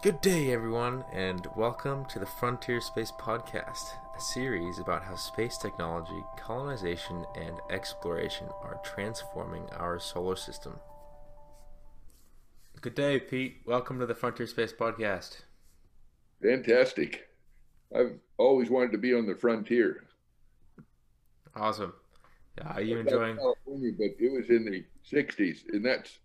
Good day, everyone, and welcome to the Frontier Space Podcast, a series about how space technology, colonization, and exploration are transforming our solar system. Good day, Pete. Welcome to the Frontier Space Podcast. Fantastic. I've always wanted to be on the frontier. Awesome. Yeah, are you enjoying? California, but it was in the '60s, and that's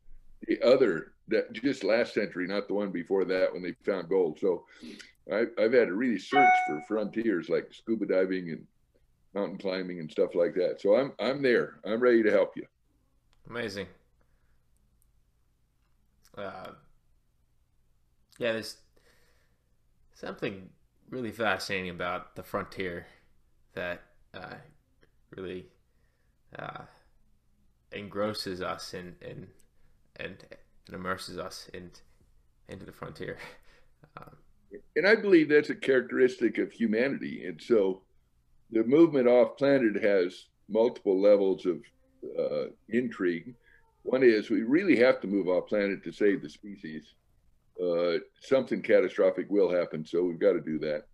the other that just last century, not the one before that when they found gold. So I, I've had to really search for frontiers like scuba diving and mountain climbing and stuff like that. So I'm I'm there. I'm ready to help you. Amazing. Uh, yeah, there's something really fascinating about the frontier that uh, really uh, engrosses us and and and, and immerses us in, into the frontier. Um, and I believe that's a characteristic of humanity. And so the movement off planet has multiple levels of uh, intrigue. One is we really have to move off planet to save the species. Uh, something catastrophic will happen, so we've got to do that.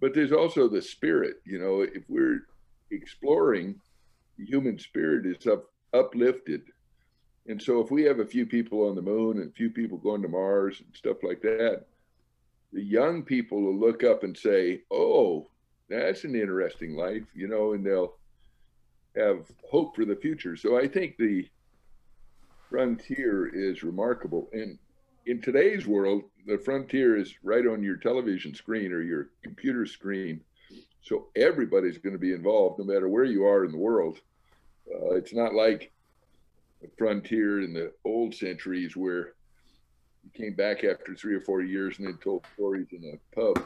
But there's also the spirit. You know, if we're exploring, the human spirit is up, uplifted and so if we have a few people on the moon and a few people going to Mars and stuff like that, the young people will look up and say, "Oh, that's an interesting life," you know, and they'll have hope for the future. So I think the frontier is remarkable. And in today's world, the frontier is right on your television screen or your computer screen. So everybody's going to be involved, no matter where you are in the world. Uh, it's not like frontier in the old centuries where you came back after three or four years and then told stories in a pub.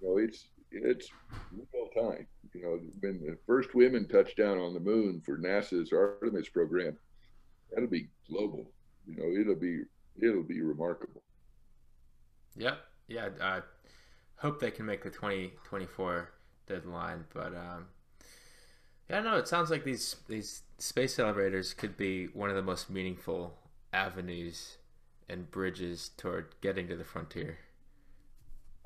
You know, it's it's real time. You know, when the first women touched down on the moon for NASA's Artemis program, that'll be global. You know, it'll be it'll be remarkable. Yep. Yeah. I hope they can make the 2024 deadline, but um, yeah, no, it sounds like these these space elevators could be one of the most meaningful avenues and bridges toward getting to the frontier.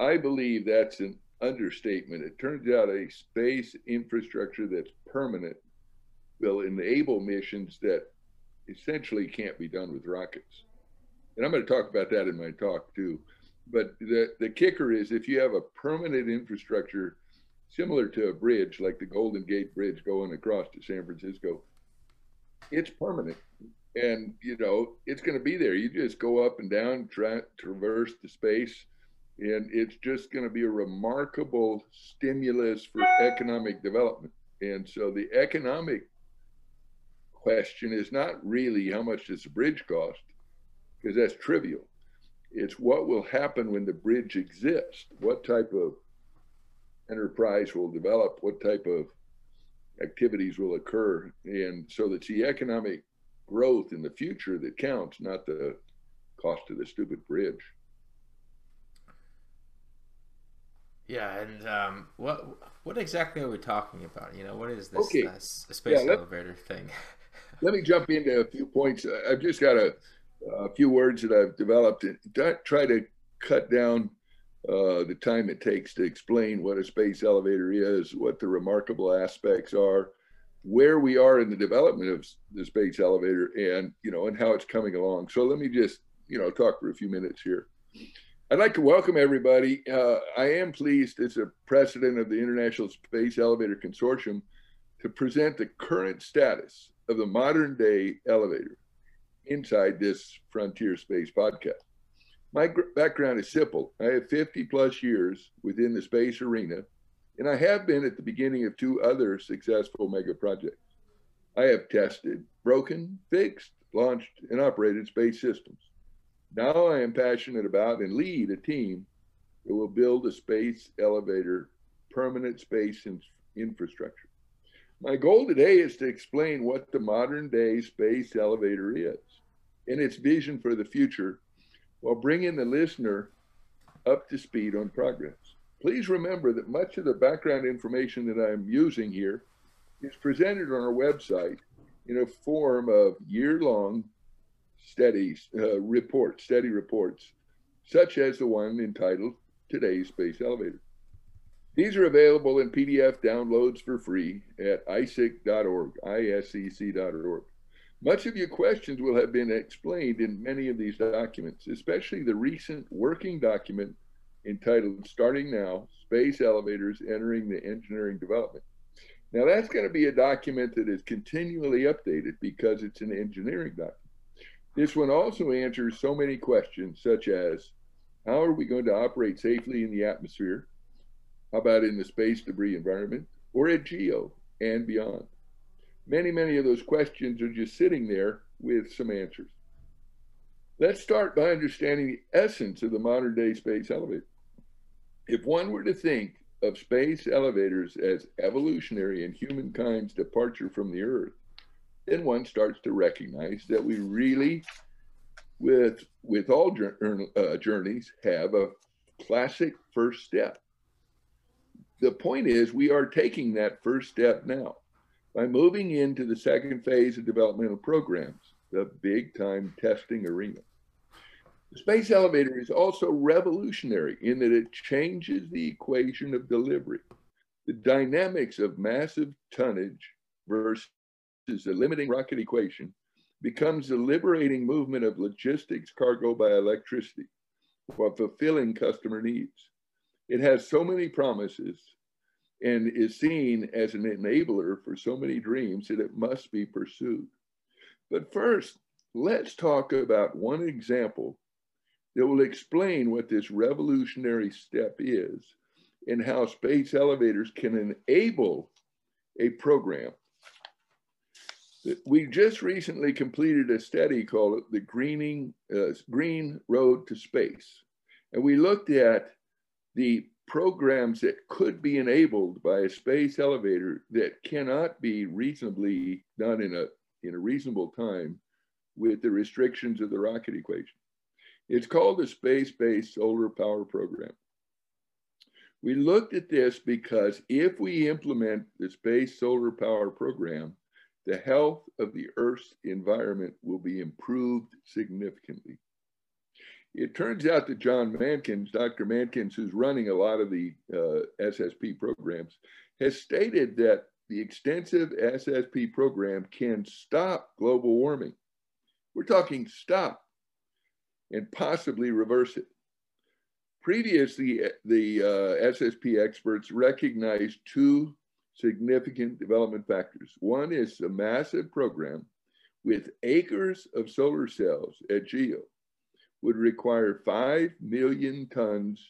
I believe that's an understatement. It turns out a space infrastructure that's permanent will enable missions that essentially can't be done with rockets. And I'm going to talk about that in my talk too. But the, the kicker is if you have a permanent infrastructure similar to a bridge like the Golden Gate Bridge going across to San Francisco, it's permanent. And you know it's going to be there. You just go up and down try traverse the space and it's just going to be a remarkable stimulus for economic development. And so the economic question is not really how much does the bridge cost because that's trivial. It's what will happen when the bridge exists. What type of enterprise will develop what type of activities will occur. And so it's the economic growth in the future that counts, not the cost of the stupid bridge. Yeah, and um, what what exactly are we talking about? You know, what is this okay. uh, space yeah, elevator thing? let me jump into a few points. I've just got a, a few words that I've developed and try to cut down uh, the time it takes to explain what a space elevator is, what the remarkable aspects are, where we are in the development of the space elevator, and you know, and how it's coming along. So let me just you know talk for a few minutes here. I'd like to welcome everybody. Uh, I am pleased as a president of the International Space Elevator Consortium to present the current status of the modern day elevator inside this Frontier Space podcast. My background is simple. I have 50 plus years within the space arena, and I have been at the beginning of two other successful mega projects. I have tested, broken, fixed, launched, and operated space systems. Now I am passionate about and lead a team that will build a space elevator permanent space in infrastructure. My goal today is to explain what the modern day space elevator is and its vision for the future while bringing the listener up to speed on progress. Please remember that much of the background information that I'm using here is presented on our website in a form of year long studies, uh, reports, study reports. such as the one entitled Today's Space Elevator. These are available in PDF downloads for free at isec.org, iscc.org. Much of your questions will have been explained in many of these documents, especially the recent working document entitled Starting Now Space Elevators Entering the Engineering Development. Now, that's going to be a document that is continually updated because it's an engineering document. This one also answers so many questions, such as how are we going to operate safely in the atmosphere? How about in the space debris environment or at GEO and beyond? Many, many of those questions are just sitting there with some answers. Let's start by understanding the essence of the modern day space elevator. If one were to think of space elevators as evolutionary in humankind's departure from the Earth, then one starts to recognize that we really, with with all uh, journeys, have a classic first step. The point is, we are taking that first step now by moving into the second phase of developmental programs, the big time testing arena. The space elevator is also revolutionary in that it changes the equation of delivery. The dynamics of massive tonnage versus the limiting rocket equation becomes the liberating movement of logistics cargo by electricity while fulfilling customer needs. It has so many promises and is seen as an enabler for so many dreams that it must be pursued. But first, let's talk about one example that will explain what this revolutionary step is and how space elevators can enable a program. We just recently completed a study called the Greening, uh, Green Road to Space. And we looked at the programs that could be enabled by a space elevator that cannot be reasonably done in a, in a reasonable time with the restrictions of the rocket equation. It's called the Space-Based Solar Power Program. We looked at this because if we implement the Space Solar Power Program, the health of the Earth's environment will be improved significantly. It turns out that John Mankins, Dr. Mankins, who's running a lot of the uh, SSP programs, has stated that the extensive SSP program can stop global warming. We're talking stop and possibly reverse it. Previously, the uh, SSP experts recognized two significant development factors. One is a massive program with acres of solar cells at GEO would require 5 million tons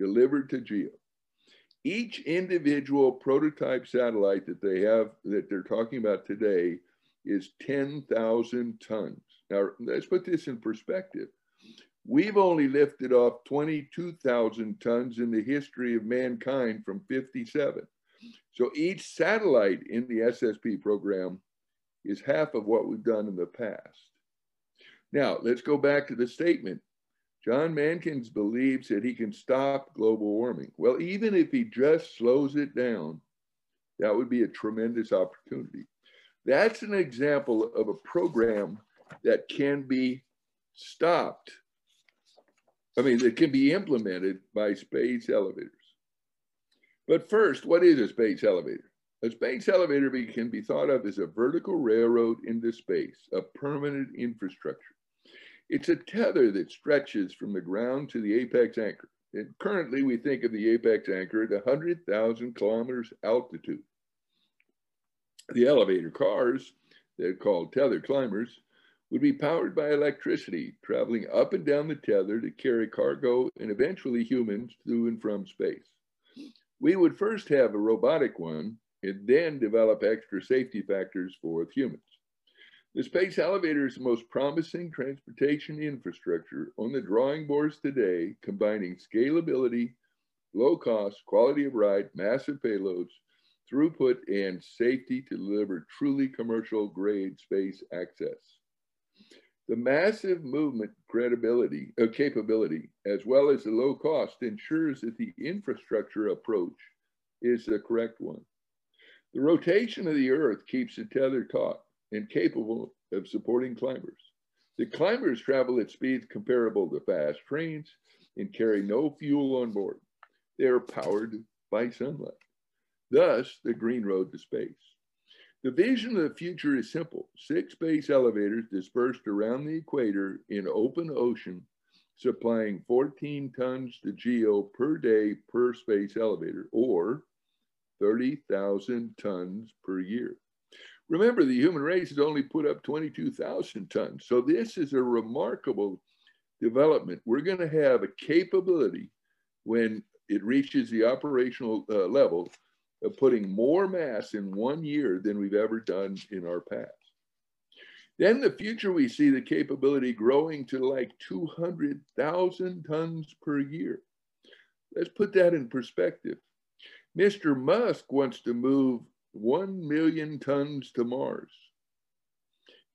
delivered to GEO. Each individual prototype satellite that they have, that they're talking about today, is 10,000 tons. Now, let's put this in perspective. We've only lifted off 22,000 tons in the history of mankind from 57. So each satellite in the SSP program is half of what we've done in the past. Now, let's go back to the statement. John Mankins believes that he can stop global warming. Well, even if he just slows it down, that would be a tremendous opportunity. That's an example of a program that can be stopped. I mean, that can be implemented by space elevators. But first, what is a space elevator? A space elevator can be thought of as a vertical railroad into space, a permanent infrastructure. It's a tether that stretches from the ground to the apex anchor. And currently, we think of the apex anchor at 100,000 kilometers altitude. The elevator cars, they're called tether climbers, would be powered by electricity, traveling up and down the tether to carry cargo and eventually humans to and from space. We would first have a robotic one and then develop extra safety factors for humans. The space elevator is the most promising transportation infrastructure on the drawing boards today, combining scalability, low cost, quality of ride, massive payloads, throughput, and safety to deliver truly commercial grade space access. The massive movement credibility, uh, capability, as well as the low cost, ensures that the infrastructure approach is the correct one. The rotation of the Earth keeps the tether taut and capable of supporting climbers. The climbers travel at speeds comparable to fast trains and carry no fuel on board. They are powered by sunlight. Thus, the green road to space. The vision of the future is simple. Six space elevators dispersed around the equator in open ocean, supplying 14 tons to GEO per day per space elevator, or 30,000 tons per year. Remember, the human race has only put up 22,000 tons. So this is a remarkable development. We're going to have a capability when it reaches the operational uh, level of putting more mass in one year than we've ever done in our past. Then the future, we see the capability growing to like 200,000 tons per year. Let's put that in perspective. Mr. Musk wants to move 1 million tons to Mars.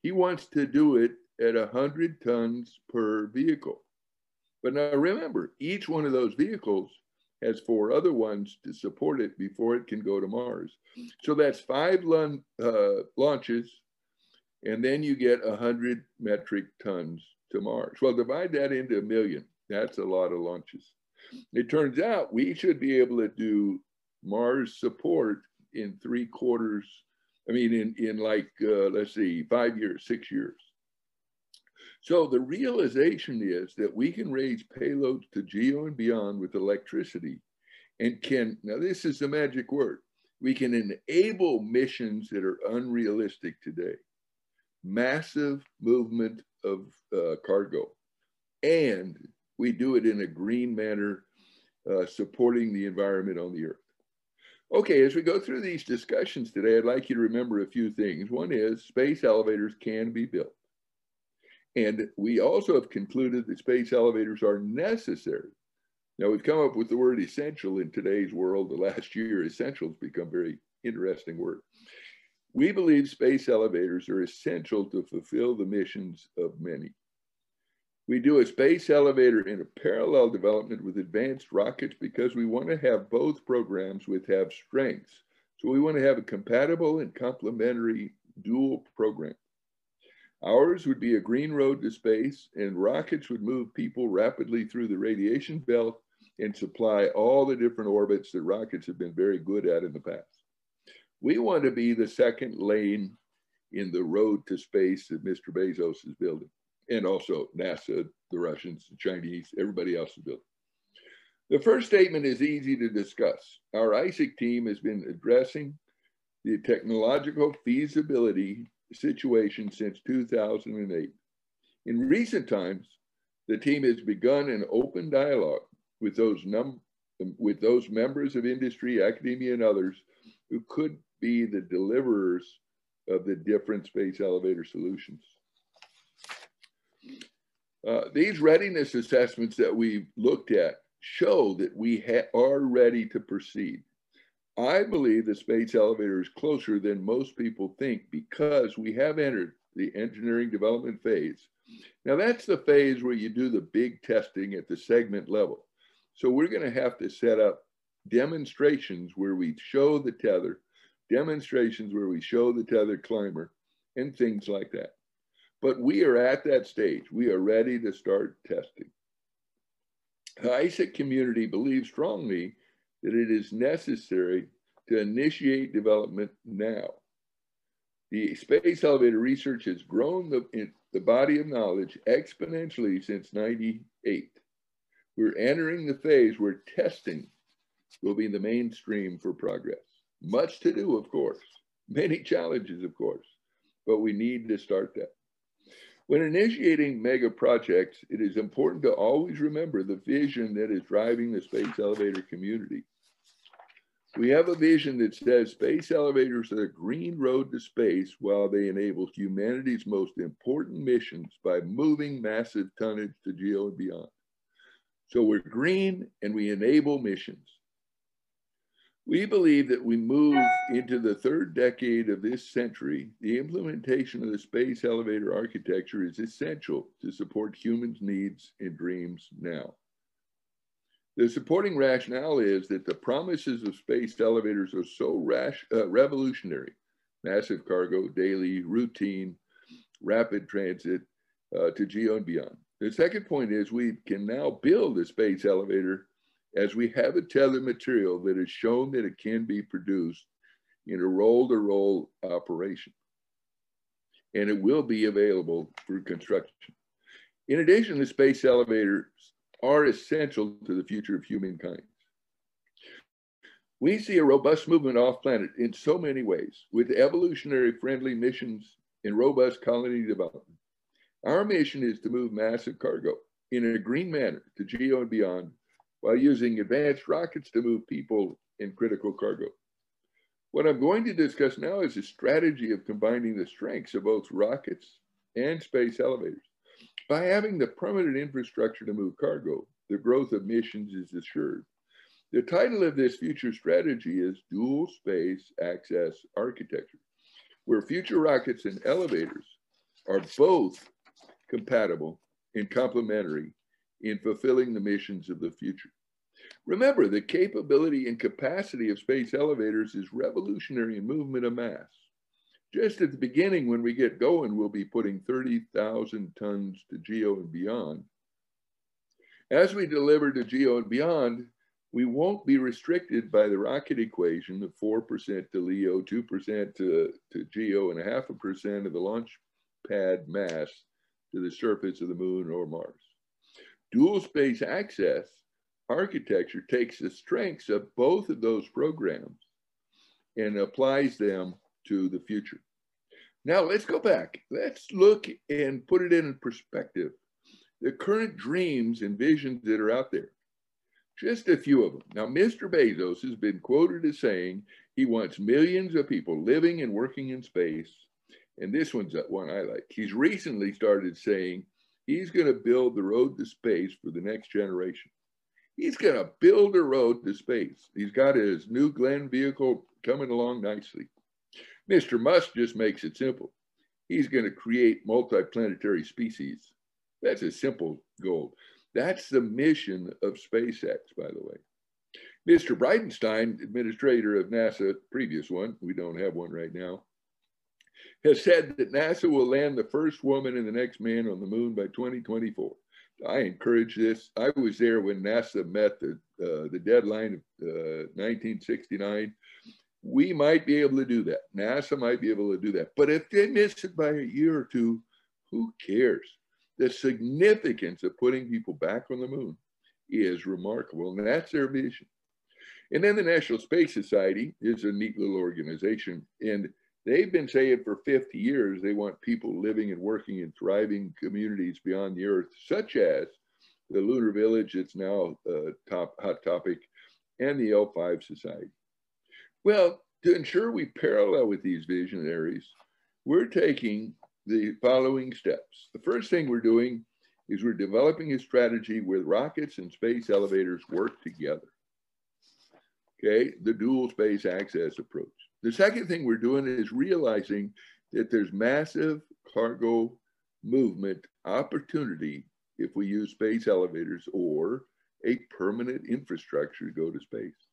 He wants to do it at 100 tons per vehicle. But now remember, each one of those vehicles has four other ones to support it before it can go to Mars. So that's five uh, launches, and then you get 100 metric tons to Mars. Well, divide that into a million. That's a lot of launches. It turns out we should be able to do Mars support in three quarters. I mean, in, in like, uh, let's see, five years, six years. So the realization is that we can raise payloads to geo and beyond with electricity and can, now this is the magic word, we can enable missions that are unrealistic today. Massive movement of uh, cargo. And we do it in a green manner, uh, supporting the environment on the earth. Okay, as we go through these discussions today, I'd like you to remember a few things. One is space elevators can be built. And we also have concluded that space elevators are necessary. Now, we've come up with the word essential in today's world. The last year, essential has become very interesting word. We believe space elevators are essential to fulfill the missions of many. We do a space elevator in a parallel development with advanced rockets because we want to have both programs with have strengths. So we want to have a compatible and complementary dual program. Ours would be a green road to space, and rockets would move people rapidly through the radiation belt and supply all the different orbits that rockets have been very good at in the past. We want to be the second lane in the road to space that Mr. Bezos is building and also NASA, the Russians, the Chinese, everybody else is building. The first statement is easy to discuss. Our ISEC team has been addressing the technological feasibility situation since 2008. In recent times, the team has begun an open dialogue with those, with those members of industry, academia, and others who could be the deliverers of the different space elevator solutions. Uh, these readiness assessments that we've looked at show that we are ready to proceed. I believe the space elevator is closer than most people think because we have entered the engineering development phase. Now, that's the phase where you do the big testing at the segment level. So, we're going to have to set up demonstrations where we show the tether, demonstrations where we show the tether climber, and things like that. But we are at that stage. We are ready to start testing. The ISEC community believes strongly that it is necessary to initiate development now. The space elevator research has grown the, the body of knowledge exponentially since 98. We're entering the phase where testing will be the mainstream for progress. Much to do, of course, many challenges, of course, but we need to start that. When initiating mega projects, it is important to always remember the vision that is driving the space elevator community. We have a vision that says space elevators are the green road to space while they enable humanity's most important missions by moving massive tonnage to geo and beyond. So we're green and we enable missions. We believe that we move into the third decade of this century. The implementation of the space elevator architecture is essential to support humans' needs and dreams now. The supporting rationale is that the promises of space elevators are so rash, uh, revolutionary massive cargo, daily, routine, rapid transit, uh, to geo and beyond. The second point is we can now build a space elevator as we have a tether material that has shown that it can be produced in a roll-to-roll operation. And it will be available for construction. In addition, the space elevators are essential to the future of humankind. We see a robust movement off planet in so many ways with evolutionary friendly missions and robust colony development. Our mission is to move massive cargo in a green manner to geo and beyond while using advanced rockets to move people and critical cargo. What I'm going to discuss now is a strategy of combining the strengths of both rockets and space elevators. By having the permanent infrastructure to move cargo, the growth of missions is assured. The title of this future strategy is Dual Space Access Architecture, where future rockets and elevators are both compatible and complementary in fulfilling the missions of the future. Remember, the capability and capacity of space elevators is revolutionary in movement of mass. Just at the beginning, when we get going, we'll be putting 30,000 tons to GEO and beyond. As we deliver to GEO and beyond, we won't be restricted by the rocket equation of 4% to LEO, 2% to, to GEO, and a half a percent of the launch pad mass to the surface of the moon or Mars. Dual space access architecture takes the strengths of both of those programs and applies them to the future. Now let's go back. Let's look and put it in perspective. The current dreams and visions that are out there just a few of them. Now, Mr. Bezos has been quoted as saying he wants millions of people living and working in space. And this one's one I like. He's recently started saying he's going to build the road to space for the next generation. He's going to build a road to space. He's got his New Glenn vehicle coming along nicely. Mr. Musk just makes it simple. He's going to create multiplanetary species. That's a simple goal. That's the mission of SpaceX, by the way. Mr. Bridenstine, administrator of NASA, previous one, we don't have one right now, has said that NASA will land the first woman and the next man on the moon by 2024. I encourage this. I was there when NASA met the, uh, the deadline of uh, 1969. We might be able to do that. NASA might be able to do that. But if they miss it by a year or two, who cares? the significance of putting people back on the moon is remarkable, and that's their vision. And then the National Space Society is a neat little organization, and they've been saying for 50 years they want people living and working in thriving communities beyond the Earth, such as the Lunar Village, it's now a top hot topic, and the L5 Society. Well, to ensure we parallel with these visionaries, we're taking the following steps. The first thing we're doing is we're developing a strategy where rockets and space elevators work together. Okay, the dual space access approach. The second thing we're doing is realizing that there's massive cargo movement opportunity if we use space elevators or a permanent infrastructure to go to space.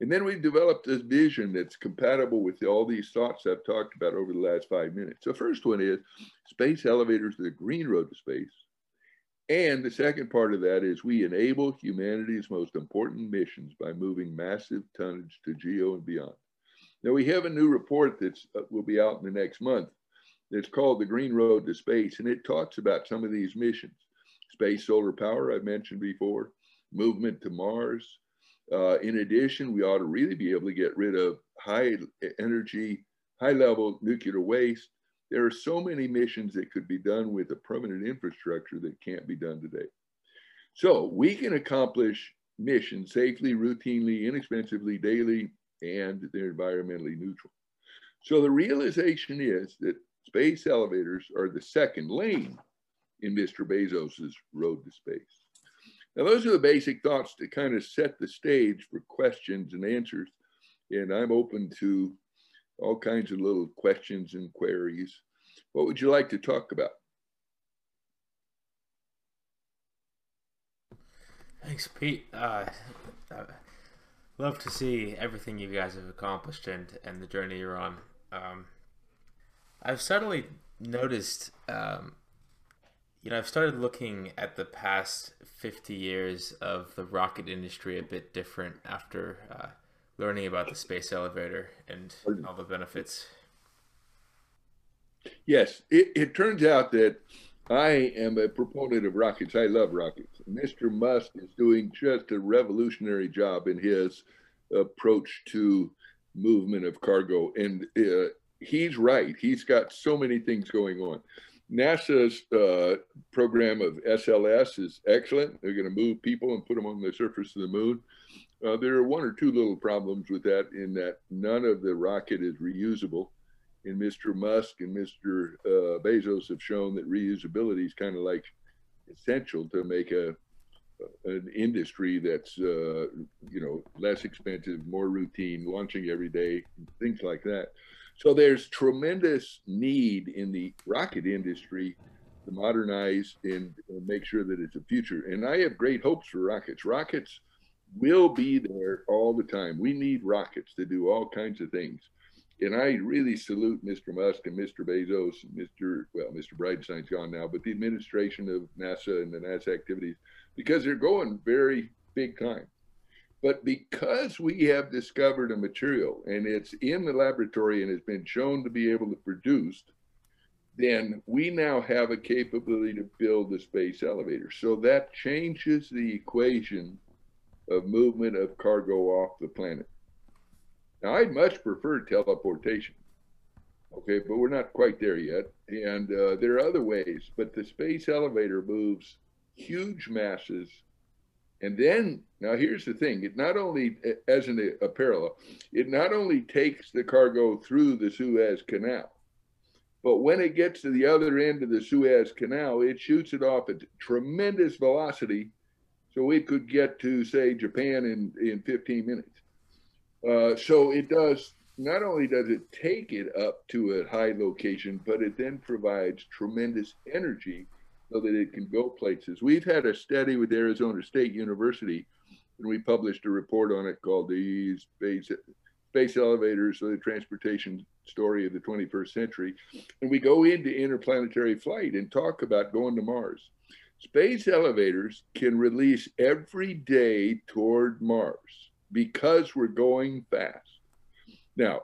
And then we've developed this vision that's compatible with all these thoughts I've talked about over the last five minutes. The first one is space elevators to the green road to space. And the second part of that is we enable humanity's most important missions by moving massive tonnage to geo and beyond. Now we have a new report that uh, will be out in the next month. It's called the Green Road to Space, and it talks about some of these missions. Space solar power, I've mentioned before, movement to Mars, uh, in addition, we ought to really be able to get rid of high energy, high level nuclear waste. There are so many missions that could be done with a permanent infrastructure that can't be done today. So we can accomplish missions safely, routinely, inexpensively, daily, and they're environmentally neutral. So the realization is that space elevators are the second lane in Mr. Bezos's road to space. Now, those are the basic thoughts to kind of set the stage for questions and answers. And I'm open to all kinds of little questions and queries. What would you like to talk about? Thanks, Pete. Uh, love to see everything you guys have accomplished and, and the journey you're on. Um, I've suddenly noticed um, you know, I've started looking at the past 50 years of the rocket industry a bit different after uh, learning about the space elevator and all the benefits. Yes, it, it turns out that I am a proponent of rockets. I love rockets. Mr. Musk is doing just a revolutionary job in his approach to movement of cargo. And uh, he's right. He's got so many things going on. NASA's uh, program of SLS is excellent. They're going to move people and put them on the surface of the moon. Uh, there are one or two little problems with that in that none of the rocket is reusable. And Mr. Musk and Mr. Uh, Bezos have shown that reusability is kind of like essential to make a an industry that's uh, you know less expensive, more routine, launching every day, things like that. So there's tremendous need in the rocket industry to modernize and, and make sure that it's a future. And I have great hopes for rockets. Rockets will be there all the time. We need rockets to do all kinds of things. And I really salute Mr. Musk and Mr. Bezos and Mr. Well, Mr. Bridenstine's gone now, but the administration of NASA and the NASA activities because they're going very big time. But because we have discovered a material and it's in the laboratory and has been shown to be able to produce, then we now have a capability to build the space elevator. So that changes the equation of movement of cargo off the planet. Now, I'd much prefer teleportation. Okay, but we're not quite there yet. And uh, there are other ways, but the space elevator moves huge masses. And then, now here's the thing it not only, as a parallel, it not only takes the cargo through the Suez Canal, but when it gets to the other end of the Suez Canal, it shoots it off at tremendous velocity. So it could get to, say, Japan in, in 15 minutes. Uh, so it does, not only does it take it up to a high location, but it then provides tremendous energy so that it can go places. We've had a study with Arizona State University, and we published a report on it called the Space, Space Elevators, the Transportation Story of the 21st Century. And we go into interplanetary flight and talk about going to Mars. Space elevators can release every day toward Mars because we're going fast. Now,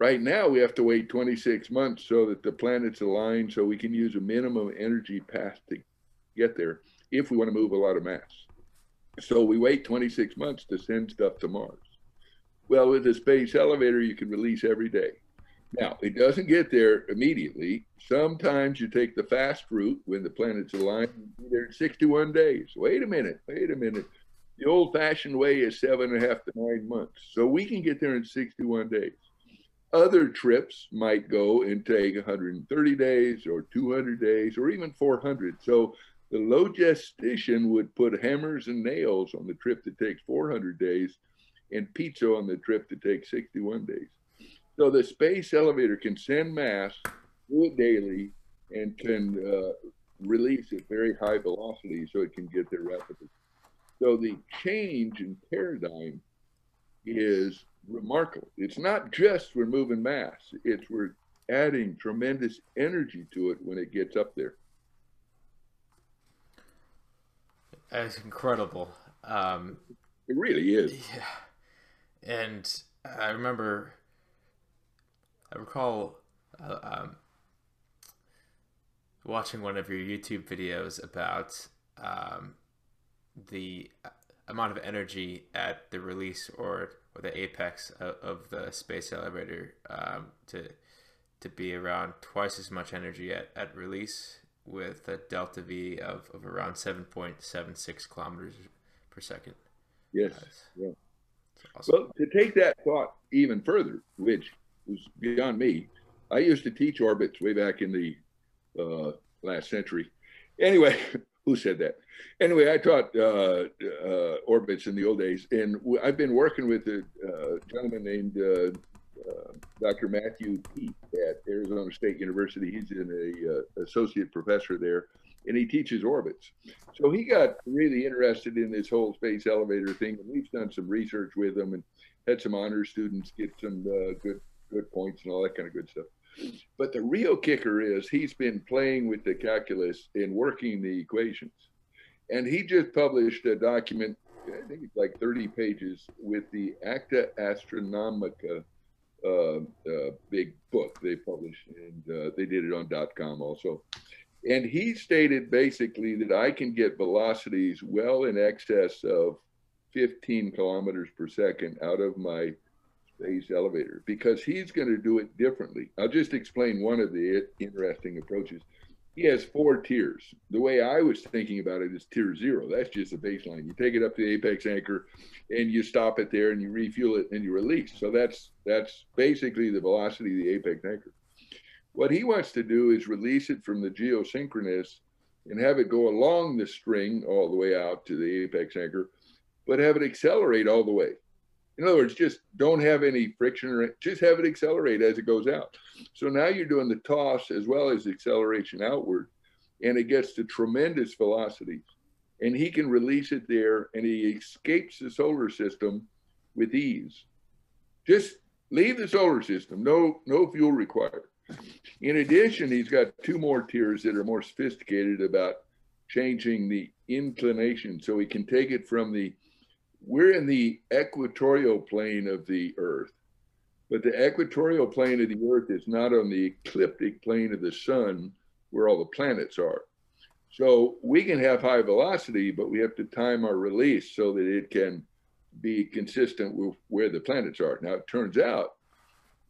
Right now, we have to wait 26 months so that the planets align so we can use a minimum energy path to get there if we want to move a lot of mass. So we wait 26 months to send stuff to Mars. Well, with the space elevator, you can release every day. Now, it doesn't get there immediately. Sometimes you take the fast route when the planets align, there in 61 days. Wait a minute, wait a minute. The old fashioned way is seven and a half to nine months. So we can get there in 61 days. Other trips might go and take 130 days or 200 days or even 400. So the logistician would put hammers and nails on the trip that takes 400 days and pizza on the trip that takes 61 days. So the space elevator can send mass, it daily, and can uh, release at very high velocity so it can get there rapidly. So the change in paradigm is remarkable. It's not just we're moving mass, it's we're adding tremendous energy to it when it gets up there. That's incredible. Um, it really is. Yeah. And I remember, I recall uh, um, watching one of your YouTube videos about um, the amount of energy at the release or or the apex of, of the space elevator um, to to be around twice as much energy at, at release with a delta V of, of around 7.76 kilometers per second. Yes. yeah. Awesome. Well, to take that thought even further, which was beyond me, I used to teach orbits way back in the uh, last century. Anyway, who said that? Anyway, I taught uh, uh, orbits in the old days, and I've been working with a uh, gentleman named uh, uh, Dr. Matthew Peet at Arizona State University. He's an uh, associate professor there, and he teaches orbits. So he got really interested in this whole space elevator thing, and we've done some research with him and had some honor students get some good good points and all that kind of good stuff. But the real kicker is he's been playing with the calculus and working the equations. And he just published a document, I think it's like 30 pages, with the Acta Astronautica uh, uh, big book they published, and uh, they did it on dot .com also. And he stated basically that I can get velocities well in excess of 15 kilometers per second out of my space elevator because he's going to do it differently. I'll just explain one of the interesting approaches. He has four tiers. The way I was thinking about it is tier zero. That's just a baseline. You take it up to the apex anchor and you stop it there and you refuel it and you release. So that's that's basically the velocity of the apex anchor. What he wants to do is release it from the geosynchronous and have it go along the string all the way out to the apex anchor, but have it accelerate all the way. In other words, just don't have any friction or just have it accelerate as it goes out. So now you're doing the toss as well as acceleration outward, and it gets to tremendous velocities. And he can release it there and he escapes the solar system with ease. Just leave the solar system, no, no fuel required. In addition, he's got two more tiers that are more sophisticated about changing the inclination. So he can take it from the we're in the equatorial plane of the Earth, but the equatorial plane of the Earth is not on the ecliptic plane of the sun where all the planets are. So we can have high velocity, but we have to time our release so that it can be consistent with where the planets are. Now, it turns out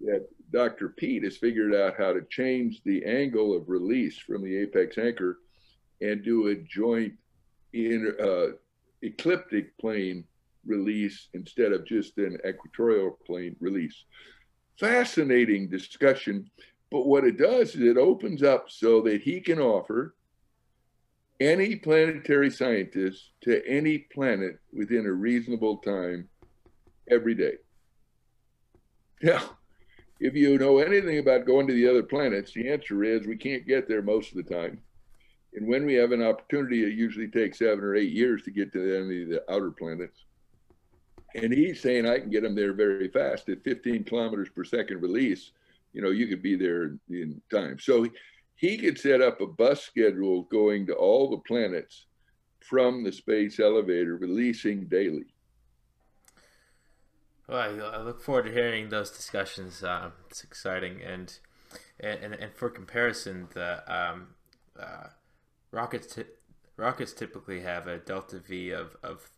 that Dr. Peet has figured out how to change the angle of release from the apex anchor and do a joint in uh, ecliptic plane release instead of just an equatorial plane release. Fascinating discussion, but what it does is it opens up so that he can offer any planetary scientist to any planet within a reasonable time every day. Now, if you know anything about going to the other planets, the answer is we can't get there most of the time. And when we have an opportunity, it usually takes seven or eight years to get to any of the outer planets. And he's saying I can get them there very fast at 15 kilometers per second release. You know, you could be there in time. So he could set up a bus schedule going to all the planets from the space elevator, releasing daily. Well, I, look forward to hearing those discussions. Uh, it's exciting, and and and for comparison, the um, uh, rockets t- rockets typically have a delta v of of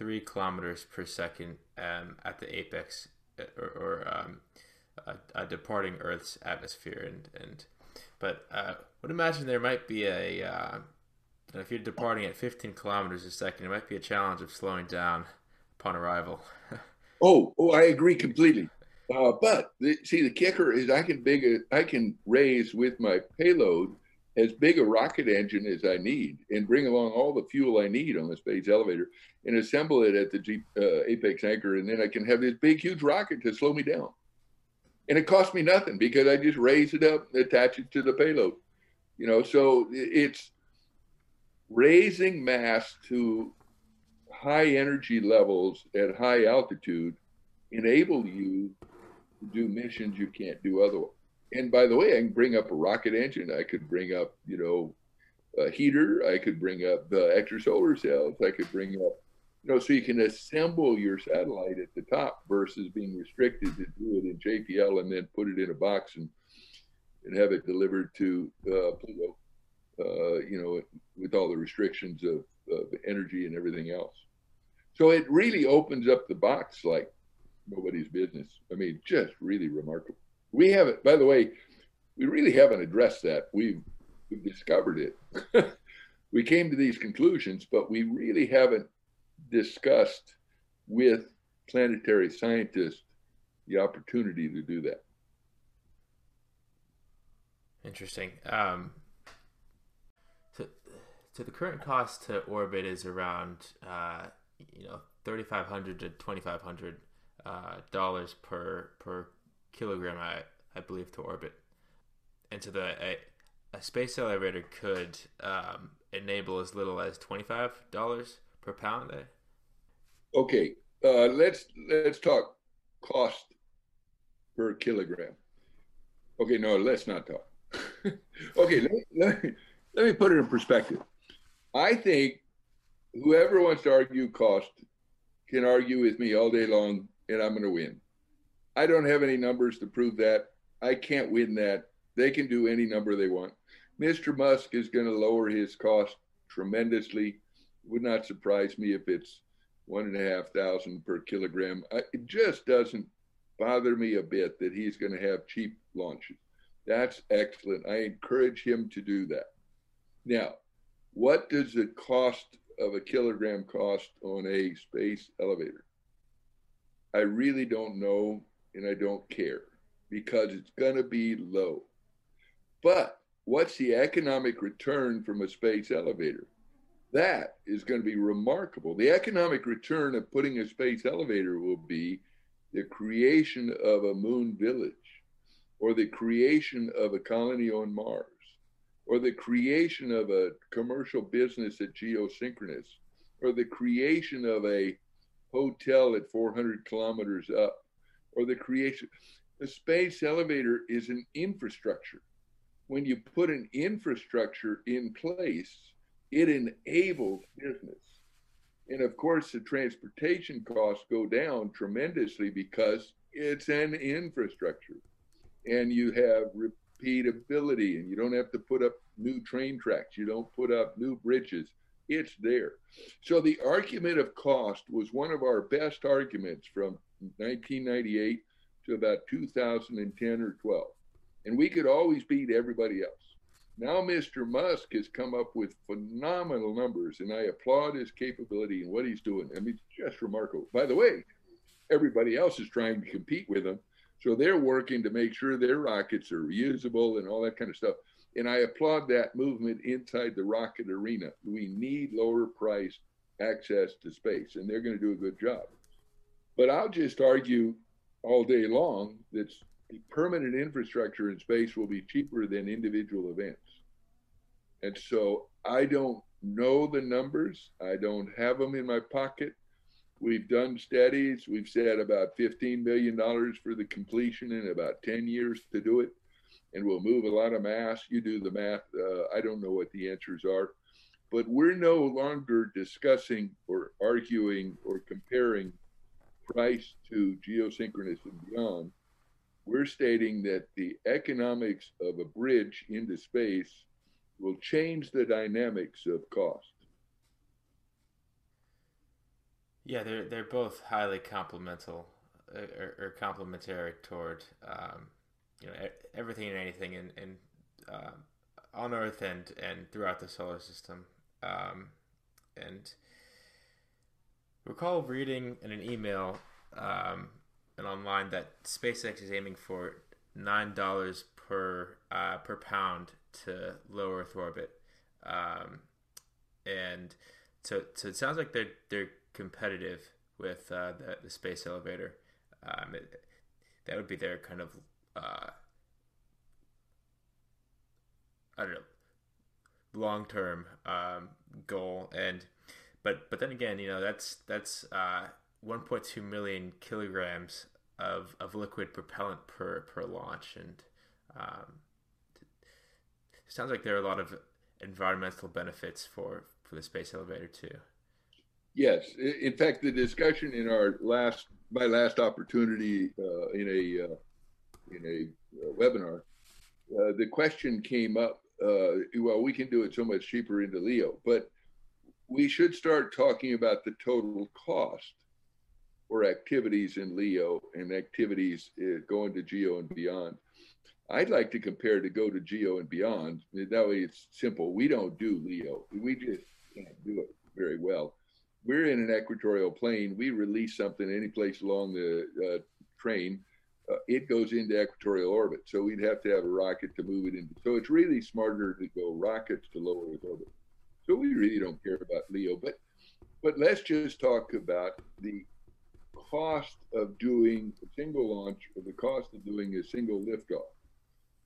three kilometers per second um, at the apex uh, or, or um, departing Earth's atmosphere. And, and but uh, would imagine there might be a uh, if you're departing at 15 kilometers a second, it might be a challenge of slowing down upon arrival. oh, oh, I agree completely. Uh, but the, see, the kicker is I can big a, I can raise with my payload as big a rocket engine as I need and bring along all the fuel I need on the space elevator and assemble it at the G, uh, apex anchor. And then I can have this big, huge rocket to slow me down. And it costs me nothing because I just raise it up, attach it to the payload. You know, so it's raising mass to high energy levels at high altitude enable you to do missions you can't do otherwise and by the way, I can bring up a rocket engine. I could bring up, you know, a heater. I could bring up the extra solar cells. I could bring up, you know, so you can assemble your satellite at the top versus being restricted to do it in JPL and then put it in a box and and have it delivered to uh, Pluto, uh, you know, with all the restrictions of, of energy and everything else. So it really opens up the box like nobody's business. I mean, just really remarkable. We haven't, by the way, we really haven't addressed that. We've, we've discovered it. we came to these conclusions, but we really haven't discussed with planetary scientists the opportunity to do that. Interesting. Um, so, so the current cost to orbit is around, uh, you know, thirty five hundred to twenty five hundred uh, dollars per per kilogram, I, I believe, to orbit. And so the a, a space elevator could um, enable as little as twenty five dollars per pound. Eh? Okay, uh, let's let's talk cost per kilogram. Okay, no, let's not talk. okay, let let, me, let me put it in perspective. I think whoever wants to argue cost can argue with me all day long, and I'm going to win. I don't have any numbers to prove that. I can't win that. They can do any number they want. Mr. Musk is going to lower his cost tremendously. Would not surprise me if it's one and a half thousand per kilogram. I, it just doesn't bother me a bit that he's going to have cheap launches. That's excellent. I encourage him to do that. Now, what does the cost of a kilogram cost on a space elevator? I really don't know and I don't care because it's going to be low. But what's the economic return from a space elevator? That is going to be remarkable. The economic return of putting a space elevator will be the creation of a moon village or the creation of a colony on Mars or the creation of a commercial business at Geosynchronous or the creation of a hotel at 400 kilometers up or the creation. The space elevator is an infrastructure. When you put an infrastructure in place, it enables business. And of course, the transportation costs go down tremendously because it's an infrastructure. And you have repeatability, and you don't have to put up new train tracks, you don't put up new bridges. It's there. So the argument of cost was one of our best arguments from 1998 to about 2010 or 12. And we could always beat everybody else. Now, Mr. Musk has come up with phenomenal numbers, and I applaud his capability and what he's doing. I mean, it's just remarkable. By the way, everybody else is trying to compete with him. So they're working to make sure their rockets are reusable and all that kind of stuff. And I applaud that movement inside the rocket arena. We need lower priced access to space, and they're going to do a good job. But I'll just argue all day long that permanent infrastructure in space will be cheaper than individual events. And so I don't know the numbers. I don't have them in my pocket. We've done studies. We've said about $15 million for the completion and about 10 years to do it. And we'll move a lot of mass. You do the math. Uh, I don't know what the answers are. But we're no longer discussing or arguing or comparing price to geosynchronous and beyond. We're stating that the economics of a bridge into space will change the dynamics of cost. Yeah, they're they're both highly complemental or, or complementary toward um, you know everything and anything in, in uh, on Earth and and throughout the solar system. Um, and recall reading in an email um, and online that SpaceX is aiming for nine dollars per uh, per pound to low Earth orbit, um, and so so it sounds like they're they're competitive with uh, the the space elevator. Um, it, that would be their kind of uh, I don't know long term um, goal and but but then again you know that's that's uh, 1.2 million kilograms of, of liquid propellant per per launch and um, sounds like there are a lot of environmental benefits for for the space elevator too. Yes, in fact, the discussion in our last my last opportunity uh, in a uh, in a uh, webinar, uh, the question came up. Uh, well, we can do it so much cheaper into LEO, but we should start talking about the total cost for activities in LEO and activities uh, going to GEO and beyond. I'd like to compare to go to Geo and beyond. That way it's simple. We don't do Leo. We just can't do it very well. We're in an equatorial plane. We release something any place along the uh, train. Uh, it goes into equatorial orbit. So we'd have to have a rocket to move it into. So it's really smarter to go rockets to low Earth orbit. So we really don't care about Leo. But but let's just talk about the cost of doing a single launch or the cost of doing a single liftoff.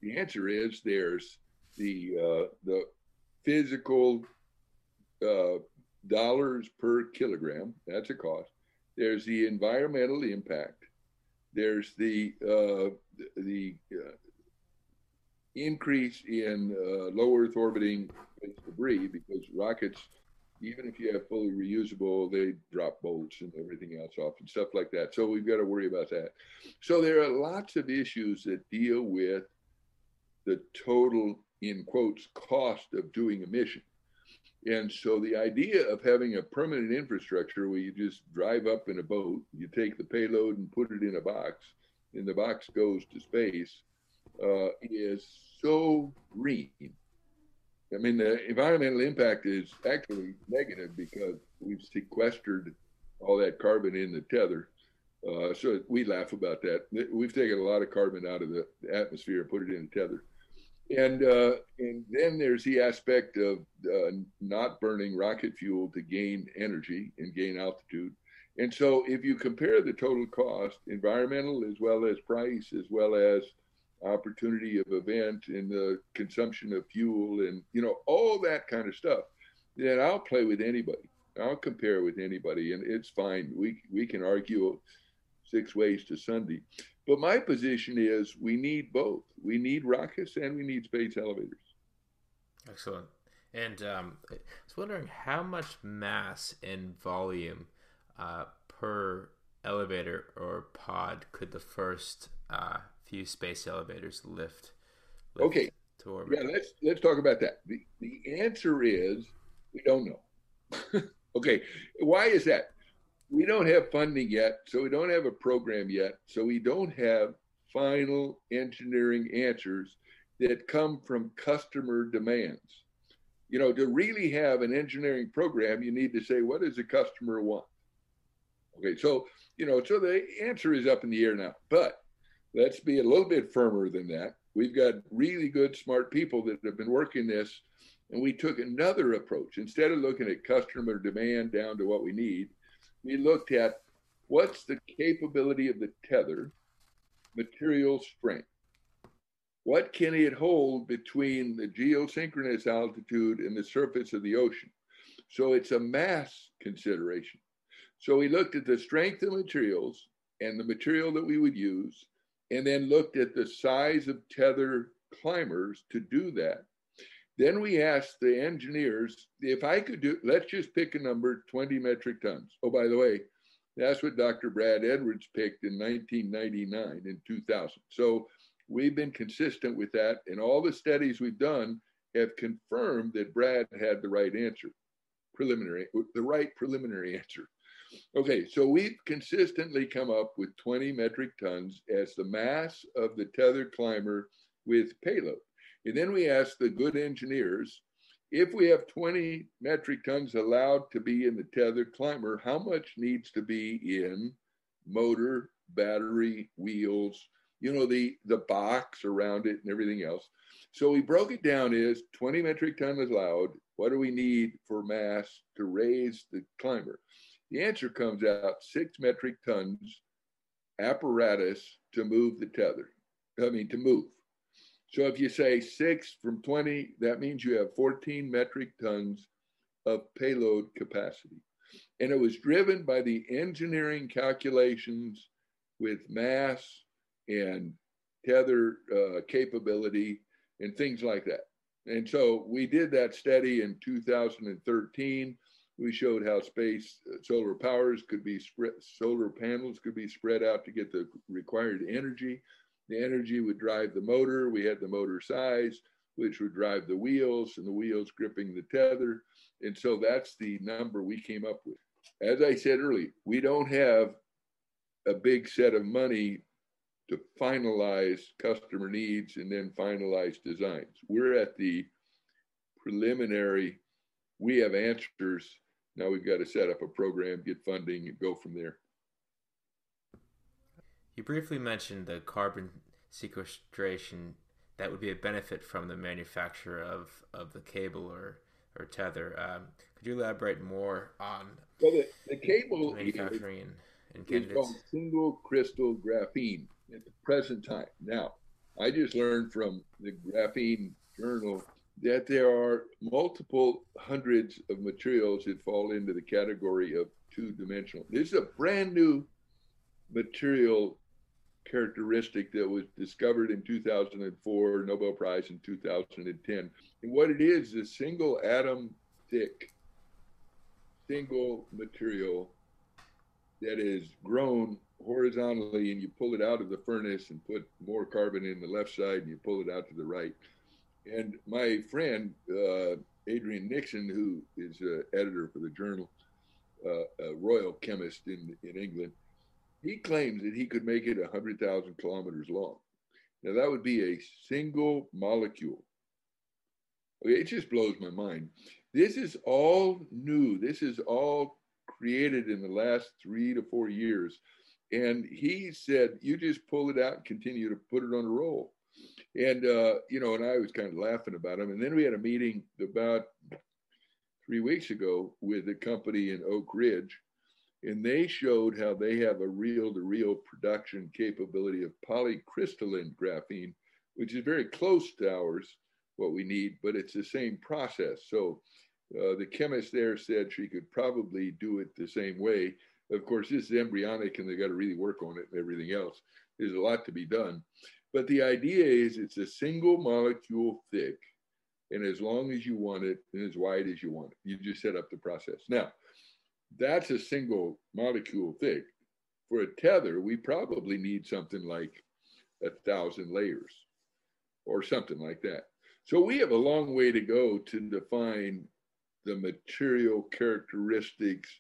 The answer is there's the uh, the physical uh, dollars per kilogram. That's a cost. There's the environmental impact. There's the uh, the uh, increase in uh, low Earth orbiting debris because rockets, even if you have fully reusable, they drop bolts and everything else off and stuff like that. So we've got to worry about that. So there are lots of issues that deal with the total, in quotes, cost of doing a mission. And so the idea of having a permanent infrastructure where you just drive up in a boat, you take the payload and put it in a box, and the box goes to space, uh, is so green. I mean, the environmental impact is actually negative because we've sequestered all that carbon in the tether. Uh, so we laugh about that. We've taken a lot of carbon out of the atmosphere and put it in the tether. And uh, and then there's the aspect of uh, not burning rocket fuel to gain energy and gain altitude. And so if you compare the total cost, environmental as well as price, as well as opportunity of event and the consumption of fuel and you know all that kind of stuff, then I'll play with anybody. I'll compare with anybody, and it's fine. We we can argue six ways to Sunday. But my position is we need both. We need rockets and we need space elevators. Excellent. And um, I was wondering how much mass and volume uh, per elevator or pod could the first uh, few space elevators lift? lift okay. Yeah, let's let's talk about that. The the answer is we don't know. okay, why is that? we don't have funding yet, so we don't have a program yet, so we don't have final engineering answers that come from customer demands. You know, to really have an engineering program, you need to say, what does the customer want? Okay, so, you know, so the answer is up in the air now, but let's be a little bit firmer than that. We've got really good, smart people that have been working this, and we took another approach. Instead of looking at customer demand down to what we need, we looked at what's the capability of the tether, material strength. What can it hold between the geosynchronous altitude and the surface of the ocean? So it's a mass consideration. So we looked at the strength of materials and the material that we would use, and then looked at the size of tether climbers to do that. Then we asked the engineers if I could do, let's just pick a number 20 metric tons. Oh, by the way, that's what Dr. Brad Edwards picked in 1999 and 2000. So we've been consistent with that. And all the studies we've done have confirmed that Brad had the right answer, preliminary, the right preliminary answer. Okay, so we've consistently come up with 20 metric tons as the mass of the tethered climber with payload. And then we asked the good engineers if we have 20 metric tons allowed to be in the tethered climber, how much needs to be in motor, battery, wheels, you know, the, the box around it and everything else. So we broke it down as 20 metric ton is allowed. What do we need for mass to raise the climber? The answer comes out six metric tons apparatus to move the tether. I mean, to move. So if you say six from 20, that means you have 14 metric tons of payload capacity. And it was driven by the engineering calculations with mass and tether uh, capability and things like that. And so we did that study in 2013. We showed how space uh, solar powers could be spread, solar panels could be spread out to get the required energy. The energy would drive the motor. We had the motor size, which would drive the wheels, and the wheels gripping the tether. And so that's the number we came up with. As I said earlier, we don't have a big set of money to finalize customer needs and then finalize designs. We're at the preliminary, we have answers. Now we've got to set up a program, get funding, and go from there. You briefly mentioned the carbon sequestration that would be a benefit from the manufacture of, of the cable or, or tether. Um, could you elaborate more on well, the, the cable manufacturing is, and, and is called single crystal graphene at the present time. Now, I just learned from the graphene journal that there are multiple hundreds of materials that fall into the category of two dimensional. This is a brand new material characteristic that was discovered in 2004, Nobel Prize in 2010. And what it is, is a single atom thick, single material that is grown horizontally and you pull it out of the furnace and put more carbon in the left side and you pull it out to the right. And my friend, uh, Adrian Nixon, who is editor for the journal, uh, a royal chemist in, in England, he claims that he could make it 100,000 kilometers long. Now, that would be a single molecule. Okay, it just blows my mind. This is all new. This is all created in the last three to four years. And he said, you just pull it out and continue to put it on a roll. And, uh, you know, and I was kind of laughing about him. And then we had a meeting about three weeks ago with a company in Oak Ridge and they showed how they have a reel-to-reel production capability of polycrystalline graphene, which is very close to ours, what we need, but it's the same process. So uh, the chemist there said she could probably do it the same way. Of course, this is embryonic and they got to really work on it and everything else. There's a lot to be done. But the idea is it's a single molecule thick, and as long as you want it and as wide as you want it, you just set up the process. Now, that's a single molecule thick. For a tether, we probably need something like a thousand layers or something like that. So we have a long way to go to define the material characteristics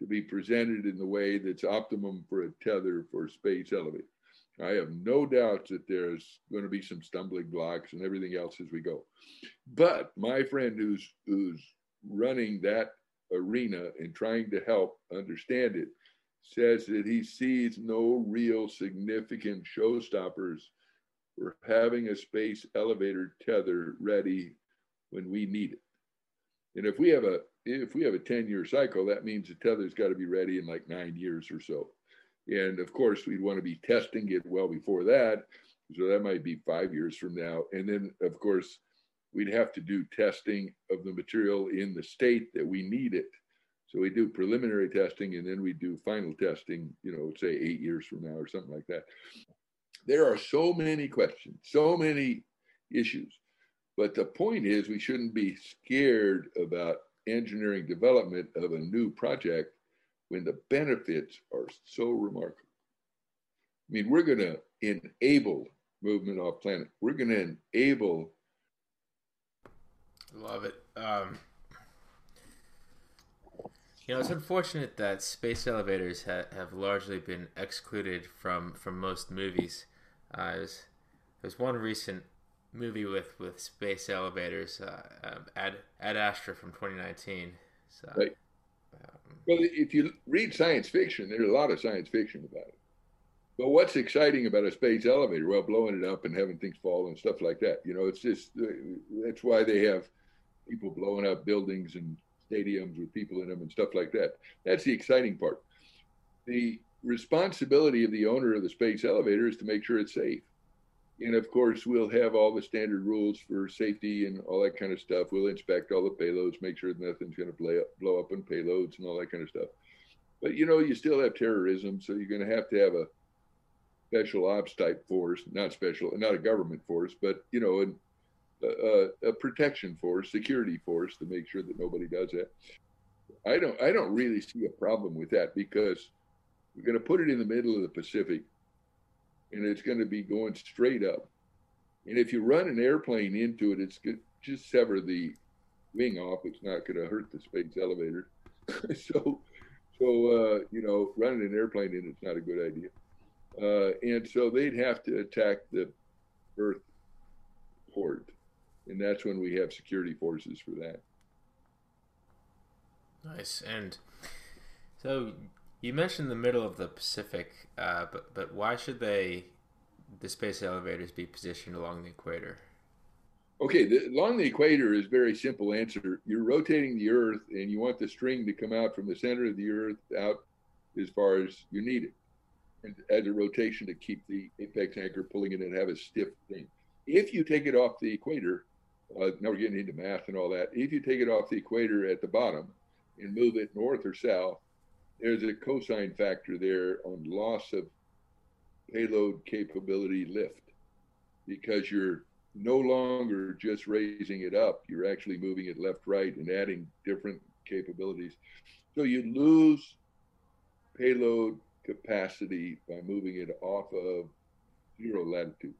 to be presented in the way that's optimum for a tether for space elevator. I have no doubt that there's going to be some stumbling blocks and everything else as we go. But my friend who's who's running that arena and trying to help understand it, says that he sees no real significant showstoppers for having a space elevator tether ready when we need it. And if we have a if we have a 10 year cycle, that means the tether's got to be ready in like nine years or so. And of course, we'd want to be testing it well before that. So that might be five years from now. And then, of course, we'd have to do testing of the material in the state that we need it. So we do preliminary testing and then we do final testing, you know, say eight years from now or something like that. There are so many questions, so many issues. But the point is, we shouldn't be scared about engineering development of a new project when the benefits are so remarkable. I mean, we're going to enable movement off planet. We're going to enable Love it. Um, you know, it's unfortunate that space elevators ha- have largely been excluded from, from most movies. Uh, there's, there's one recent movie with, with space elevators, uh, um, Ad, Ad Astra from 2019. So, right. Um, well, if you read science fiction, there's a lot of science fiction about it. But what's exciting about a space elevator? Well, blowing it up and having things fall and stuff like that. You know, it's just uh, that's why they have people blowing up buildings and stadiums with people in them and stuff like that. That's the exciting part. The responsibility of the owner of the space elevator is to make sure it's safe. And of course, we'll have all the standard rules for safety and all that kind of stuff. We'll inspect all the payloads, make sure nothing's going to blow up, on payloads and all that kind of stuff. But you know, you still have terrorism, so you're going to have to have a special ops type force, not special, not a government force, but you know, and a, a protection force, security force to make sure that nobody does that. I don't I don't really see a problem with that because we're going to put it in the middle of the Pacific and it's going to be going straight up. And if you run an airplane into it, it's to just sever the wing off. It's not going to hurt the space elevator. so, so uh, you know, running an airplane in it's not a good idea. Uh, and so they'd have to attack the Earth port and that's when we have security forces for that. Nice. And so you mentioned the middle of the Pacific, uh, but but why should they the space elevators be positioned along the equator? Okay, the, along the equator is very simple answer. You're rotating the Earth, and you want the string to come out from the center of the Earth out as far as you need it, and as a rotation to keep the apex anchor pulling it and have a stiff thing. If you take it off the equator, uh, now we're getting into math and all that. If you take it off the equator at the bottom and move it north or south, there's a cosine factor there on loss of payload capability lift because you're no longer just raising it up, you're actually moving it left, right, and adding different capabilities. So you lose payload capacity by moving it off of zero latitude.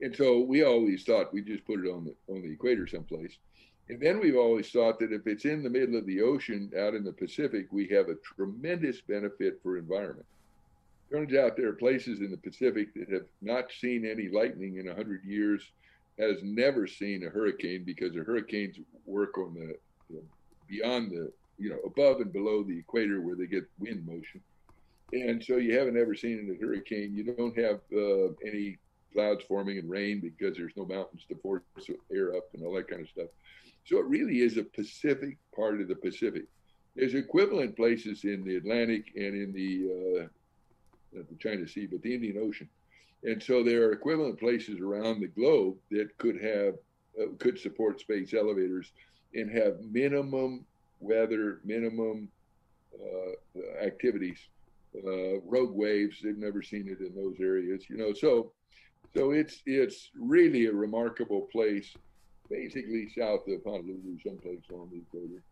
And so we always thought we just put it on the on the equator someplace. And then we've always thought that if it's in the middle of the ocean out in the Pacific, we have a tremendous benefit for environment. Turns out there are places in the Pacific that have not seen any lightning in 100 years, has never seen a hurricane because the hurricanes work on the, the beyond the, you know, above and below the equator where they get wind motion. And so you haven't ever seen a hurricane. You don't have uh, any clouds forming and rain because there's no mountains to force air up and all that kind of stuff. So it really is a Pacific part of the Pacific. There's equivalent places in the Atlantic and in the uh, the China Sea, but the Indian Ocean. And so there are equivalent places around the globe that could have uh, could support space elevators and have minimum weather, minimum uh, activities, uh, rogue waves. They've never seen it in those areas, you know. So, so it's it's really a remarkable place basically south of Honolulu, someplace along the equator.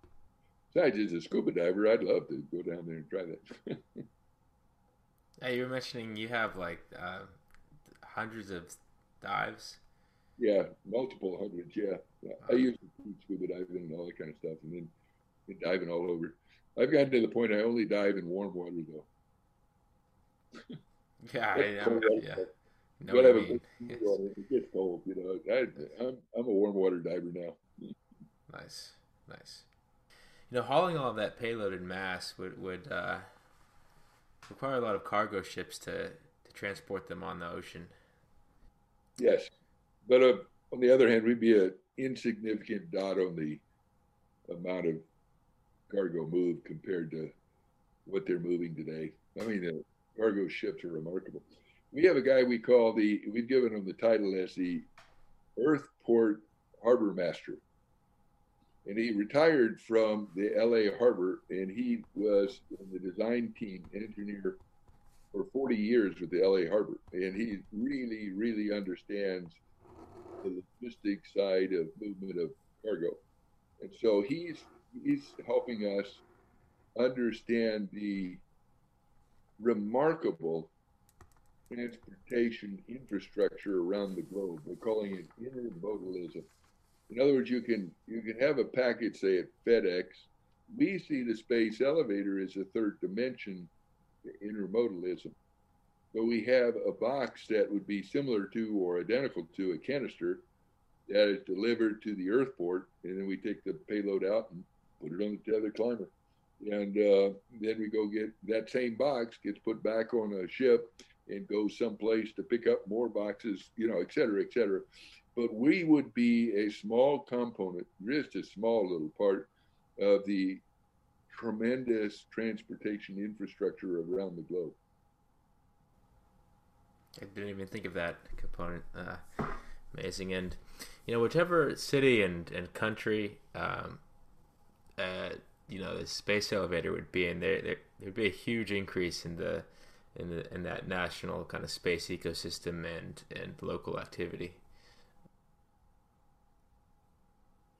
Besides, as a scuba diver, I'd love to go down there and try that. yeah, you were mentioning you have like uh, hundreds of dives. Yeah, multiple hundreds. Yeah, yeah. I used to teach scuba diving and all that kind of stuff, and then been diving all over. I've gotten to the point I only dive in warm water though. yeah, I. Yeah know whatever. What it gets cold, you know. I, I'm I'm a warm water diver now. Nice, nice. You know, hauling all of that payload in mass would would uh, require a lot of cargo ships to to transport them on the ocean. Yes, but uh, on the other hand, we'd be an insignificant dot on the amount of cargo moved compared to what they're moving today. I mean, the cargo ships are remarkable we have a guy we call the we've given him the title as the Earthport Harbor Master. And he retired from the LA Harbor and he was in the design team engineer for 40 years with the LA Harbor. And he really, really understands the logistic side of movement of cargo. And so he's he's helping us understand the remarkable transportation infrastructure around the globe. We're calling it intermodalism. In other words, you can you can have a package, say at FedEx. We see the space elevator as a third dimension intermodalism. So we have a box that would be similar to or identical to a canister that is delivered to the Earthport, and then we take the payload out and put it on the tether climber. And uh, then we go get that same box gets put back on a ship and go someplace to pick up more boxes, you know, et cetera, et cetera. But we would be a small component, just a small little part of the tremendous transportation infrastructure around the globe. I didn't even think of that component. Uh, amazing. And, you know, whichever city and, and country, um, uh, you know, the space elevator would be in, there, there would be a huge increase in the in the, in that national kind of space ecosystem and and local activity.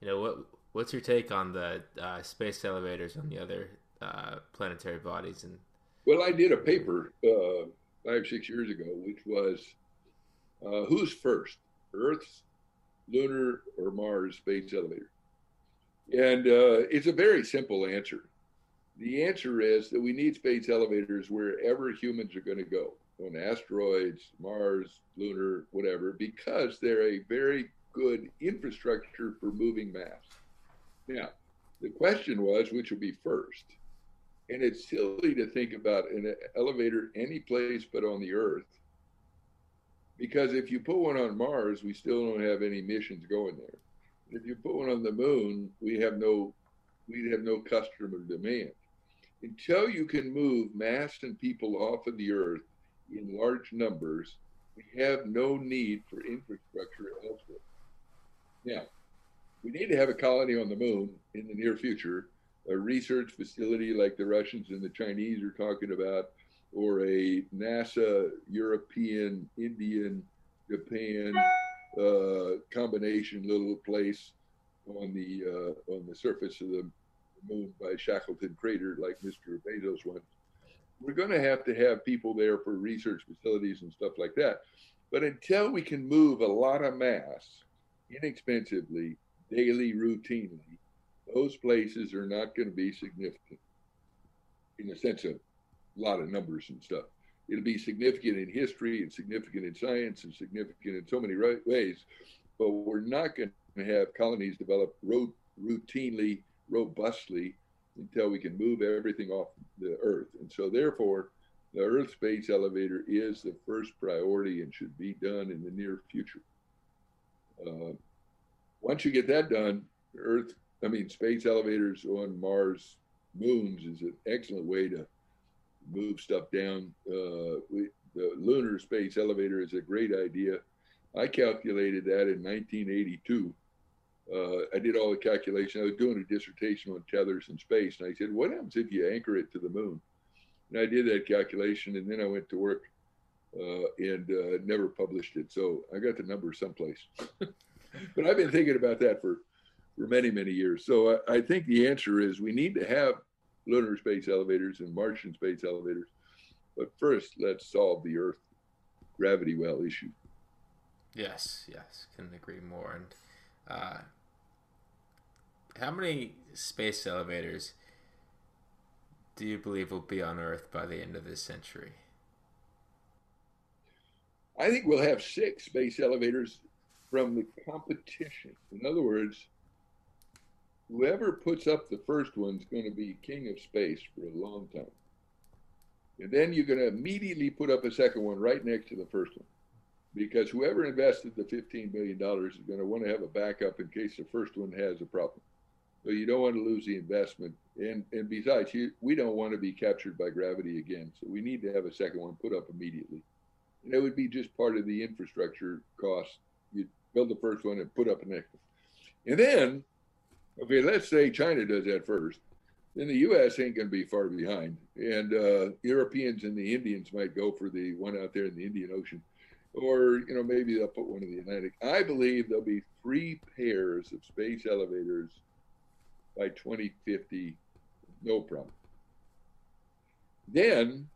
You know what what's your take on the uh, space elevators on the other uh, planetary bodies and well i did a paper uh, five six years ago which was uh, who's first earth's lunar or mars space elevator and uh, it's a very simple answer the answer is that we need space elevators wherever humans are going to go on asteroids, Mars, lunar, whatever, because they're a very good infrastructure for moving mass. Now, the question was which will be first. And it's silly to think about an elevator any place but on the Earth. Because if you put one on Mars, we still don't have any missions going there. If you put one on the moon, we have no we have no customer demand until you can move mass and people off of the earth in large numbers, we have no need for infrastructure elsewhere. Now, we need to have a colony on the moon in the near future, a research facility like the Russians and the Chinese are talking about, or a NASA European Indian Japan uh, combination little place on the uh, on the surface of the moon by Shackleton Crater, like Mr. Bezos went. We're going to have to have people there for research facilities and stuff like that. But until we can move a lot of mass inexpensively, daily, routinely, those places are not going to be significant in the sense of a lot of numbers and stuff. It'll be significant in history and significant in science and significant in so many right ways, but we're not going to have colonies develop ro- routinely, robustly until we can move everything off the Earth. And so, therefore, the Earth space elevator is the first priority and should be done in the near future. Uh, once you get that done, Earth, I mean, space elevators on Mars moons is an excellent way to move stuff down. Uh, we, the lunar space elevator is a great idea. I calculated that in 1982. Uh, I did all the calculation. I was doing a dissertation on tethers in space, and I said, "What happens if you anchor it to the moon?" And I did that calculation, and then I went to work uh, and uh, never published it. So I got the number someplace. but I've been thinking about that for for many many years. So I, I think the answer is we need to have lunar space elevators and Martian space elevators. But first, let's solve the Earth gravity well issue. Yes, yes, couldn't agree more. And uh, how many space elevators do you believe will be on Earth by the end of this century? I think we'll have six space elevators from the competition. In other words, whoever puts up the first one's going to be king of space for a long time. And then you're going to immediately put up a second one right next to the first one. Because whoever invested the $15 million is going to want to have a backup in case the first one has a problem. So you don't want to lose the investment. And, and besides, you, we don't want to be captured by gravity again. So we need to have a second one put up immediately. And it would be just part of the infrastructure cost. You build the first one and put up the next one. And then Okay, let's say China does that first. Then the U.S. ain't going to be far behind, and uh, Europeans and the Indians might go for the one out there in the Indian Ocean, or you know maybe they'll put one in the Atlantic. I believe there'll be three pairs of space elevators by 2050, no problem. Then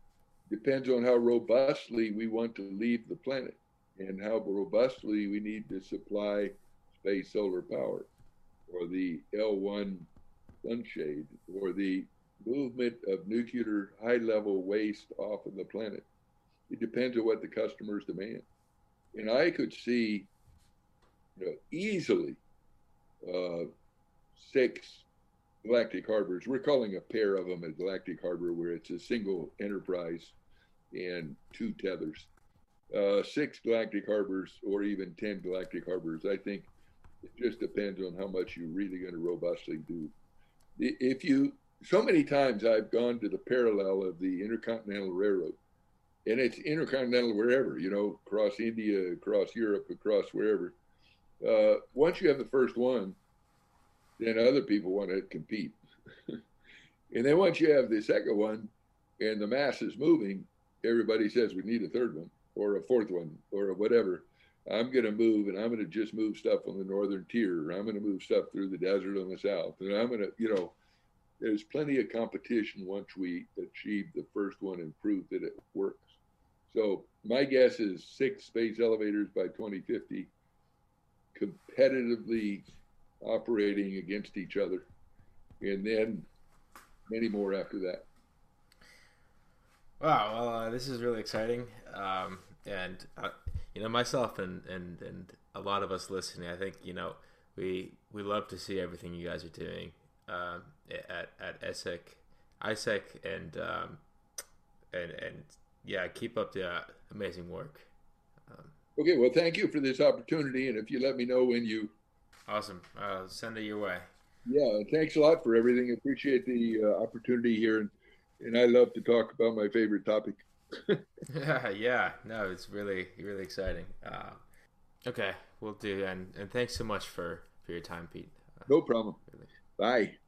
depends on how robustly we want to leave the planet and how robustly we need to supply space solar power or the L1 sunshade or the movement of nuclear high level waste off of the planet. It depends on what the customers demand. And I could see you know, easily uh, six galactic harbors. We're calling a pair of them a galactic harbor where it's a single enterprise and two tethers. Uh, six galactic harbors or even 10 galactic harbors. I think it just depends on how much you're really going to robustly do. If you, so many times I've gone to the parallel of the Intercontinental Railroad, and it's intercontinental wherever, you know, across India, across Europe, across wherever. Uh, once you have the first one, then other people want to compete. and then once you have the second one and the mass is moving, everybody says we need a third one or a fourth one or whatever. I'm going to move and I'm going to just move stuff on the northern tier. I'm going to move stuff through the desert on the south. And I'm going to, you know, there's plenty of competition once we achieve the first one and prove that it works. So my guess is six space elevators by 2050, competitively operating against each other, and then many more after that. Wow, well, uh, this is really exciting. Um, and uh, you know myself and and and a lot of us listening i think you know we we love to see everything you guys are doing um, at at ESSEC, ISEC, and um, and and yeah, keep up the uh, amazing work. Um, okay, well, thank you for this opportunity, and if you let me know when you, awesome, I'll send it your way. Yeah, thanks a lot for everything. Appreciate the uh, opportunity here, and and I love to talk about my favorite topic. yeah, yeah, no, it's really really exciting. Uh, okay, we'll do, and and thanks so much for for your time, Pete. Uh, no problem. Really. Bye.